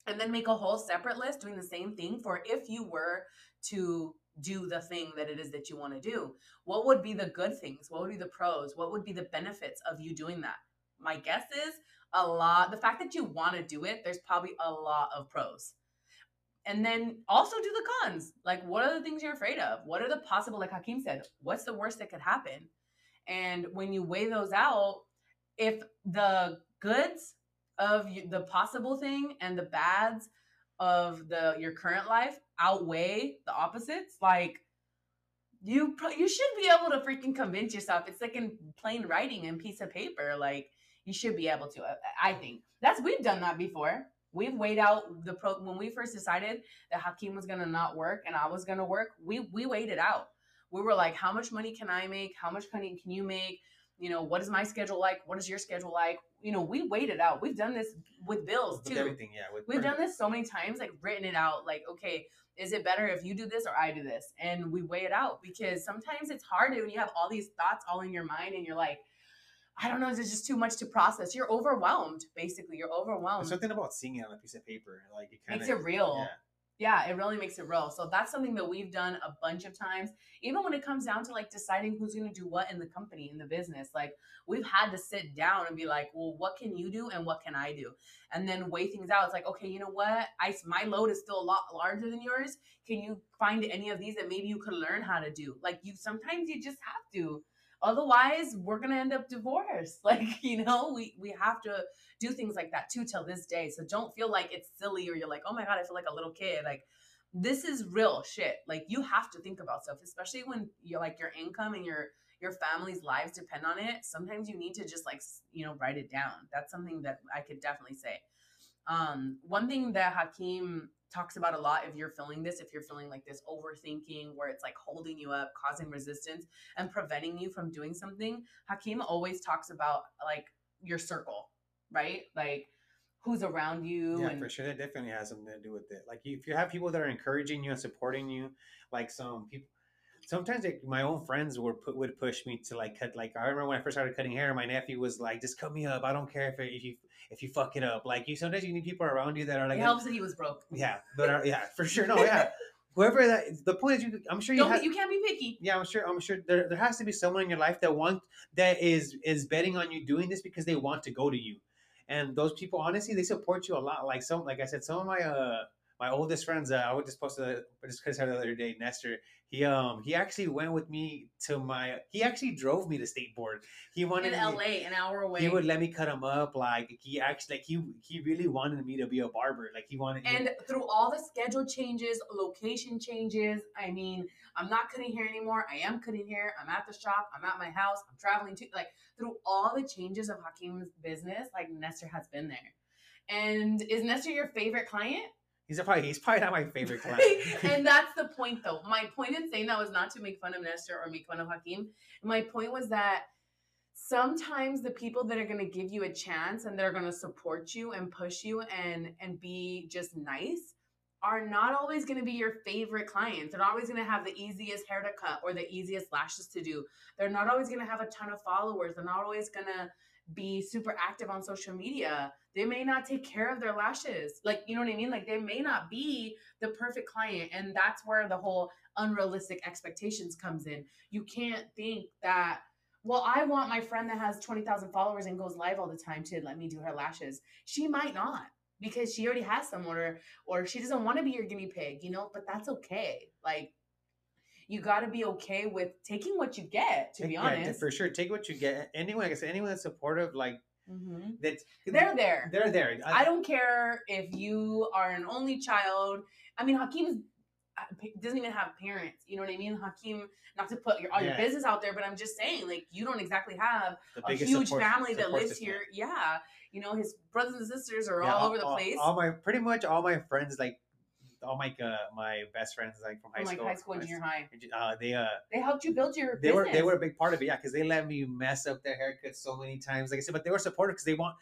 And then make a whole separate list doing the same thing for if you were to do the thing that it is that you want to do. What would be the good things? What would be the pros? What would be the benefits of you doing that? My guess is a lot. The fact that you want to do it, there's probably a lot of pros and then also do the cons. Like, what are the things you're afraid of? What are the possible, like Hakeem said, what's the worst that could happen? And when you weigh those out, if the goods of the possible thing and the bads of the your current life outweigh the opposites, like you you should be able to freaking convince yourself. It's like in plain writing and piece of paper. Like you should be able to. I think that's we've done that before. We've weighed out the pro when we first decided that Hakeem was gonna not work and I was gonna work. We we weighed it out. We were like, how much money can I make? How much money can you make? You know, what is my schedule like? What is your schedule like? You know, we weighed it out. We've done this with bills with too. everything, yeah. We've done this so many times, like written it out, like, okay, is it better if you do this or I do this? And we weigh it out because sometimes it's hard when you have all these thoughts all in your mind and you're like, I don't know, it's just too much to process. You're overwhelmed, basically. You're overwhelmed. There's something about seeing it on a piece of paper, like it kind Makes it real. Yeah. Yeah, it really makes it real. So that's something that we've done a bunch of times. Even when it comes down to like deciding who's going to do what in the company, in the business, like we've had to sit down and be like, well, what can you do and what can I do? And then weigh things out. It's like, okay, you know what? I my load is still a lot larger than yours. Can you find any of these that maybe you could learn how to do? Like you sometimes you just have to. Otherwise, we're gonna end up divorced. Like, you know, we we have to do things like that too till this day. So don't feel like it's silly or you're like, oh my God, I feel like a little kid. Like this is real shit. Like you have to think about stuff, especially when you're like your income and your your family's lives depend on it. Sometimes you need to just like you know write it down. That's something that I could definitely say. Um, one thing that Hakeem talks about a lot if you're feeling this, if you're feeling like this overthinking where it's like holding you up, causing resistance, and preventing you from doing something, Hakeem always talks about like your circle right? Like who's around you. Yeah, and for sure. That definitely has something to do with it. Like if you have people that are encouraging you and supporting you, like some people. Sometimes like, my own friends would put would push me to like cut. Like I remember when I first started cutting hair, my nephew was like, "Just cut me up. I don't care if it, if you if you fuck it up." Like you, sometimes you need people around you that are like, it helps that he was broke. Yeah, but are, yeah, for sure. No, yeah. Whoever that, the point is, you. I'm sure you. Don't, have, you can't be picky. yeah, I'm sure. I'm sure there, there has to be someone in your life that want that is is betting on you doing this because they want to go to you and those people honestly they support you a lot like some like i said some of my uh my oldest friends uh, i would just post a just because the other day nestor he um he actually went with me to my he actually drove me to state board. He wanted in me, la an hour away. he would let me cut him up like he actually like he he really wanted me to be a barber like he wanted and through all the schedule changes location changes i mean i'm not cutting hair anymore i am cutting hair i'm at the shop i'm at my house i'm traveling to like through all the changes of Hakeem's business like nestor has been there. And is nestor your favorite client He's probably he's probably not my favorite client. and that's the point though. My point in saying that was not to make fun of Nestor or make fun of Hakeem. My point was that sometimes the people that are going to give you a chance and they're going to support you and push you and and be just nice are not always going to be your favorite clients. They're not always going to have the easiest hair to cut or the easiest lashes to do. They're not always going to have a ton of followers. They're not always going to be super active on social media. They may not take care of their lashes. Like, you know what I mean? Like, they may not be the perfect client. And that's where the whole unrealistic expectations comes in. You can't think that, well, I want my friend that has 20,000 followers and goes live all the time to let me do her lashes. She might not because she already has someone or or she doesn't want to be your guinea pig, you know, but that's okay. Like you got to be okay with taking what you get. To be Yeah, honest, for sure. Take what you get. Anyone, like I said, anyone that's supportive, like Mhm. that, they're there. They're there. I don't care if you are an only child. I mean, Hakeem's uh, doesn't even have parents. You know what I mean? Hakeem, not to put your all your business out there, but I'm just saying, like, you don't exactly have a huge support- family that lives system. here. Yeah, you know, his brothers and sisters are Yeah, all over the place. All my pretty much all my friends, like all my uh, my best friends, like from high from like school, high school and junior high. Uh, they uh They helped you build your they were they were a big part of it, yeah, because they let me mess up their haircuts so many times. Like I said, but they were supportive because they want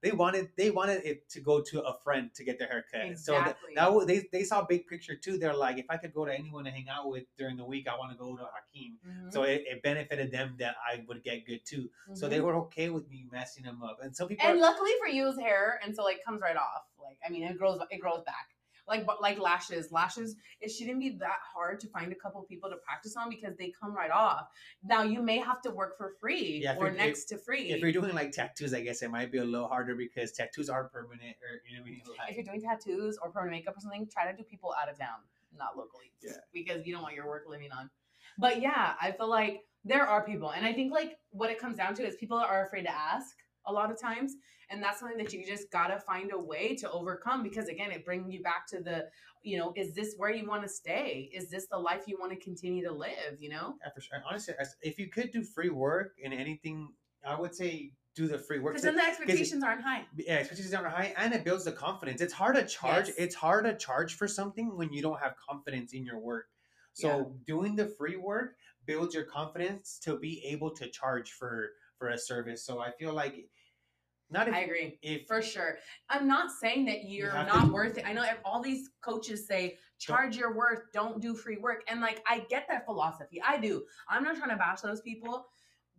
they wanted they wanted it to go to a friend to get their haircut. So that, Exactly. that they they saw big picture too. They're like, if I could go to anyone to hang out with during the week, I want to go to Hakeem. Mhm, So it, it benefited them that I would get good too. So they mhm. were okay with me messing them up. And so people and are- luckily for you, his hair, and so like comes right off. Like I mean, it grows it grows back. Like but like lashes, lashes. It shouldn't be that hard to find a couple people to practice on because they come right off. Now you may have to work for free Yeah, or next to free. if you're doing like tattoos, I guess it might be a little harder because tattoos are permanent, or you know what I mean. Like, if you're doing tattoos or permanent makeup or something, try to do people out of town, not locally. Yeah. Because you don't want your work living on. But yeah, I feel like there are people. And I think like what it comes down to is people are afraid to ask a lot of times. And that's something that you just gotta find a way to overcome because again, it brings you back to the, you know, is this where you want to stay? Is this the life you want to continue to live? You know? yeah, for sure. Honestly, if you could do free work in anything, I would say do the free work. Because then the expectations aren't high. yeah, expectations are high, and it builds the confidence. It's hard to charge. Yes. It's hard to charge for something when you don't have confidence in your work. So Yeah. doing the free work builds your confidence to be able to charge for for a service. So I feel like not if I agree. if For sure. I'm not saying that you're have not to- worth it. I know all these coaches say charge your worth, don't do free work. And like I get that philosophy. I do. I'm not trying to bash those people,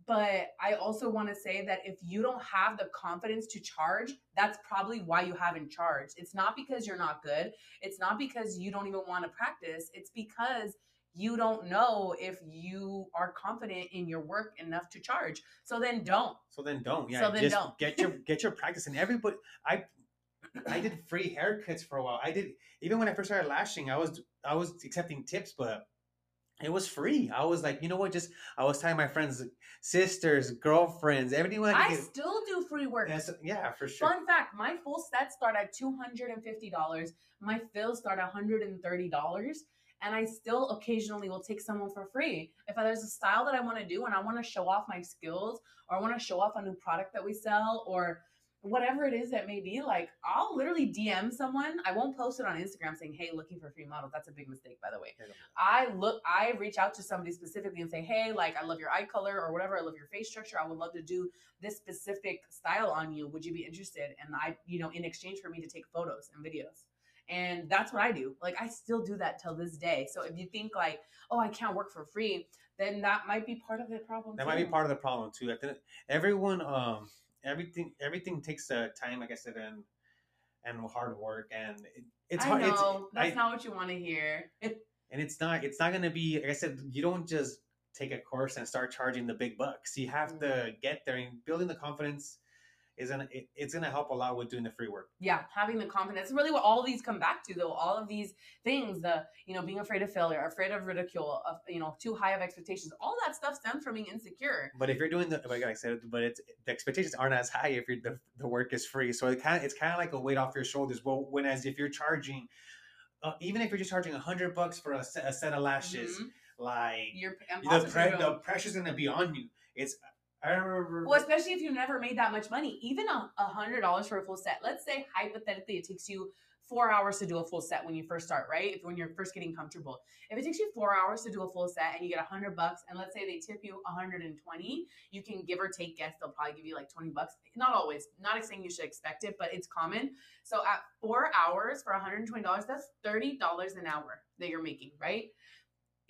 but I also want to say that if you don't have the confidence to charge, that's probably why you haven't charged. It's not because you're not good. It's not because you don't even want to practice. It's because you don't know if you are confident in your work enough to charge. So then don't. So then don't. Yeah. So then just don't. get your get your practice. And everybody, I I did free haircuts for a while. I did even when I first started lashing. I was I was accepting tips, but it was free. I was like, you know what? Just I was telling my friends, sisters, girlfriends, everyone. I still do free work. yeah, so- yeah, for sure. Fun fact: my full sets start at two hundred and fifty dollars. My fills start at hundred and thirty dollars, and I still occasionally will take someone for free if there's a style that I want to do and I want to show off my skills, or I want to show off a new product that we sell, or whatever it is that may be. Like I'll literally DM someone. I won't post it on Instagram saying, "Hey, looking for free models." That's a big mistake, by the way. I look, I reach out to somebody specifically and say, hey, like, I love your eye color or whatever. I love your face structure. I would love to do this specific style on you. Would you be interested? And I, you know, in exchange for me to take photos and videos. And that's what I do. Like, I still do that till this day. So if you think like, oh, I can't work for free, then that might be part of the problem. That might be part of the problem too. I think everyone, um, everything, everything takes uh, time, like I said, and and hard work, and it, it's I hard. know It's, that's I- not what you want to hear. and it's not. It's not going to be. Like I said, you don't just take a course and start charging the big bucks. You have Mm-hmm. to get there, and building the confidence is gonna. It, it's gonna help a lot with doing the free work. yeah having the confidence is really what all of these come back to though all of these things the you know being afraid of failure afraid of ridicule of you know too high of expectations all that stuff stems from being insecure But if you're doing the, like I said, but it's the expectations aren't as high if you're, the the work is free. So it kind it's kind of like a weight off your shoulders. Well, when as if you're charging, uh, even if you're just charging a hundred bucks for a set, a set of lashes, Mhm. like Your the pre- the pressure's gonna be on you. It's I remember. well, especially if you've never made that much money, even a hundred dollars for a full set. Let's say hypothetically it takes you four hours to do a full set when you first start, right? If when you're first getting comfortable. If it takes you four hours to do a full set and you get a hundred bucks, and let's say they tip you a hundred and twenty, you can give or take guess they'll probably give you like twenty bucks. Not always, not saying you should expect it, but it's common. So at four hours for a $120, that's $30 an hour that you're making, right?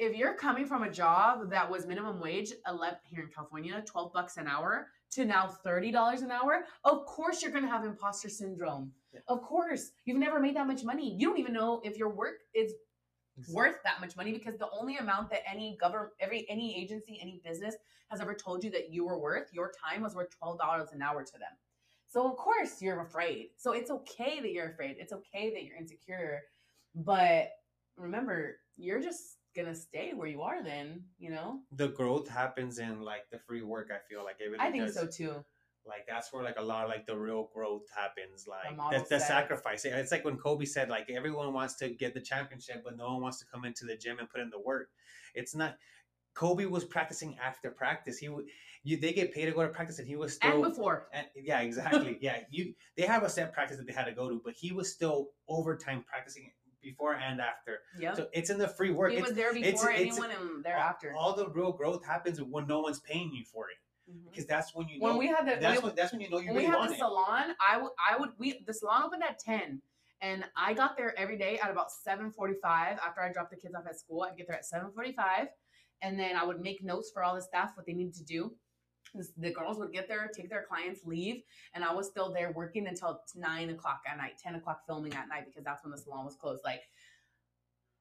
If you're coming from a job that was minimum wage, 11 here in California, 12 bucks an hour to now $30 an hour, of course you're going to have imposter syndrome. Yeah. Of course. You've never made that much money. You don't even know if your work is worth that much money because the only amount that any government every any agency any business has ever told you that you were worth your time was worth $12 an hour to them so of course you're afraid so it's okay that you're afraid it's okay that you're insecure but remember you're just gonna stay where you are then you know the growth happens in like the free work. I feel like it really i think does. so too Like that's where like a lot of like the real growth happens. Like model the, the sacrifice. It's like when Kobe said like everyone wants to get the championship, but no one wants to come into the gym and put in the work. It's not. Kobe was practicing after practice. He would. You they get paid to go to practice, and he was still. and before And yeah, exactly. yeah, you they have a set practice that they had to go to, but he was still overtime practicing before and after. yep So it's in the free work. he It's, was there it's- before it's- anyone and thereafter all the real growth happens when no one's paying you for it, Mhm. because that's when you know. when we had the that's we- when that's when you know you when we had the it. salon, I would I would we the salon opened at ten, and I got there every day at about seven forty five. After I dropped the kids off at school, I'd get there at seven forty five, and then I would make notes for all the staff what they needed to do. The girls would get there, take their clients, leave, and I was still there working until nine o'clock at night, ten o'clock filming at night because that's when the salon was closed. Like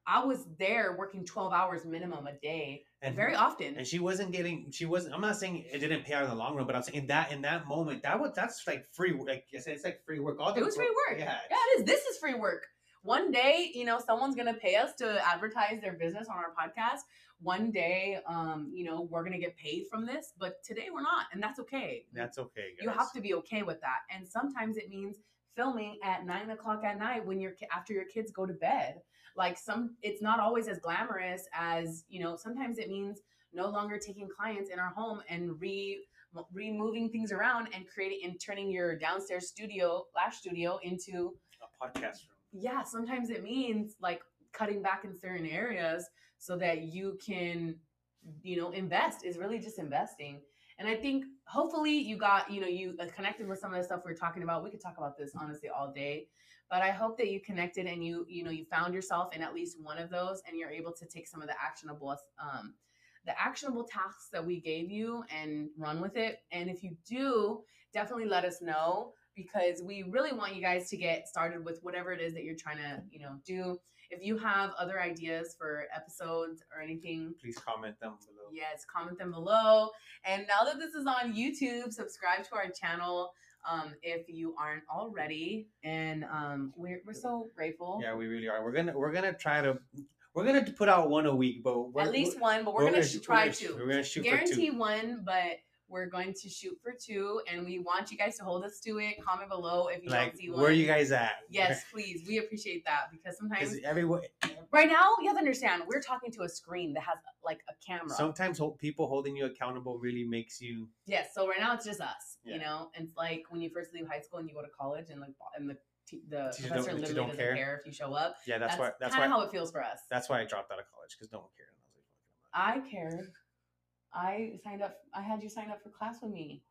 I was there working twelve hours minimum a day, and very often. and she wasn't getting. She wasn't. I'm not saying it didn't pay out in the long run, but I'm saying in that in that moment, that was that's like free. work. Like I said, it's like free work. All It was free work. Yeah, Yeah, it is. This is free work. One day, you know, someone's gonna pay us to advertise their business on our podcast. One day, um, you know, we're gonna get paid from this, but today we're not, and that's okay. that's okay. Guys. you have to be okay with that. And sometimes it means filming at nine o'clock at night when your ki- after your kids go to bed. Like some, it's not always as glamorous as you know. Sometimes it means no longer taking clients in our home and re removing things around and creating and turning your downstairs studio lash studio into a podcast room. Yeah sometimes it means like cutting back in certain areas so that you can you know invest is really just investing. And i think hopefully you got you know you uh, connected with some of the stuff we are talking about. We could talk about this honestly all day. But i hope that you connected and you you know you found yourself in at least one of those and you're able to take some of the actionable um the actionable tasks that we gave you and run with it. And if you do, definitely let us know because we really want you guys to get started with whatever it is that you're trying to, you know, do. If you have other ideas for episodes or anything, Please comment them below. yes, comment them below. And now that this is on YouTube, subscribe to our channel um, if you aren't already. And um, we're, we're so grateful. Yeah, we really are. We're gonna we're gonna try to we're gonna put out one a week, but we're, At least one, but we're, we're gonna, sh- try we're to. gonna sh- We're gonna shoot Guarantee for two. one, but we're going to shoot for two, and we want you guys to hold us to it. Comment below if you Like, don't see one. where are you guys at? Yes, please. We appreciate that because sometimes, everyone, right now, you have to understand, we're talking to a screen that has like a camera. sometimes people holding you accountable really makes you. yes, so right now it's just us, Yeah. you know. And it's like when you first leave high school and you go to college, and like and the the professor literally don't doesn't care. care. if you show up. Yeah, that's, why. That's kind why. of how it feels for us. that's why I dropped out of college because no one cared. I was like, I cared. I signed up. I had you sign up for class with me.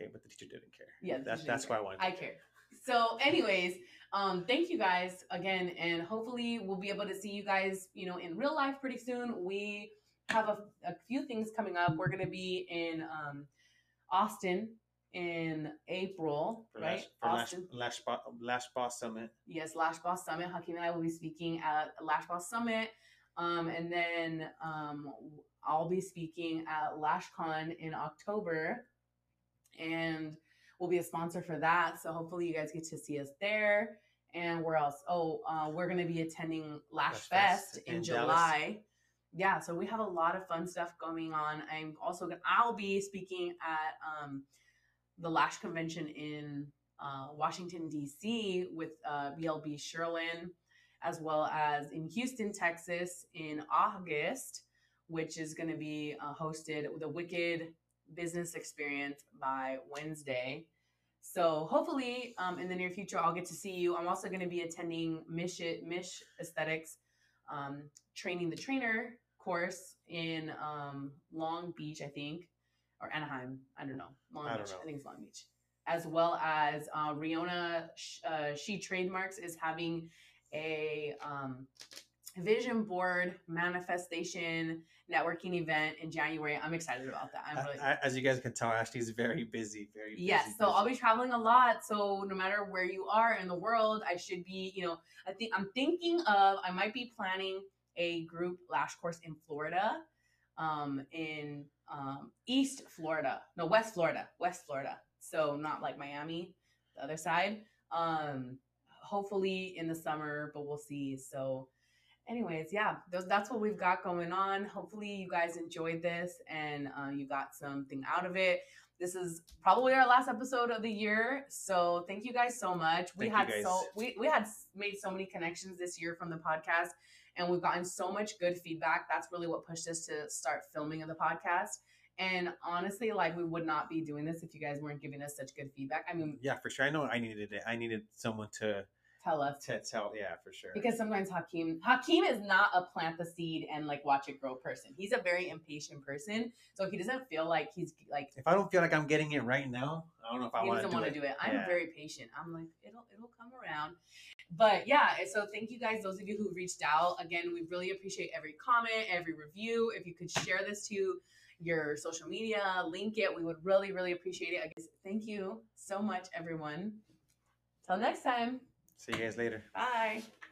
okay, but the teacher didn't care. Yeah, that's that's didn't why I wanted. I to care. So, anyways, um, thank you guys again, and hopefully we'll be able to see you guys, you know, in real life pretty soon. We have a, a few things coming up. We're gonna be in um, Austin in April, For right? Lash, for Lash, Austin. Lash, Bo- Lash Boss Summit. Yes, Lash Boss Summit. Hakeem and I will be speaking at Lash Boss Summit. Um, and then um, I'll be speaking at LashCon in October. And we'll be a sponsor for that. So hopefully you guys get to see us there. And where else? Oh, uh, we're going to be attending Lash, Lash Fest, Fest in, in Dallas. July. Yeah, so we have a lot of fun stuff going on. I'm also going to, I'll be speaking at um, the Lash Convention in uh, Washington, D.C. with uh, BLB Sherlin, as well as in Houston, Texas in August, which is going to be uh, hosted with a Wicked Business Experience by Wednesday. So hopefully, um, in the near future, I'll get to see you. I'm also going to be attending Mish Mish Aesthetics um, Training the Trainer course in um, Long Beach, I think, or Anaheim. I don't know. Long I Beach. know. I think it's Long Beach. As well as uh, Riona uh, She Trademarks is having a um, vision board manifestation networking event in January. I'm excited about that. I'm really I- as you guys can tell, Ashley's very busy. Very busy. Yes, so I'll be traveling a lot. So no matter where you are in the world, I should be, you know, I think I'm thinking of I might be planning a group lash course in Florida, um, in um, East Florida, no West Florida, West Florida. So not like Miami, the other side. Um, hopefully in the summer, but we'll see. So anyways yeah those, that's what we've got going on. Hopefully you guys enjoyed this and uh, you got something out of it. This is probably our last episode of the year so thank you guys so much. We Thank had so we, we had made so many connections this year from the podcast and we've gotten so much good feedback. That's really what pushed us to start filming of the podcast. And honestly like we would not be doing this if you guys weren't giving us such good feedback. I mean Yeah, for sure. I know I needed it. I needed someone to tell us to tell. Yeah, for sure. because sometimes Hakeem Hakeem is not a plant the seed and like watch it grow person. He's a very impatient person, so he doesn't feel like he's like if I don't feel like I'm getting it right now, I don't know if I want to do it. do it. I'm Yeah. very patient. I'm like it'll it'll come around. But yeah, so thank you guys, those of you who reached out. Again, we really appreciate every comment, every review. If you could share this to your social media, link it. We would really, really appreciate it. I guess thank you so much, everyone. Till next time. See you guys later. Bye.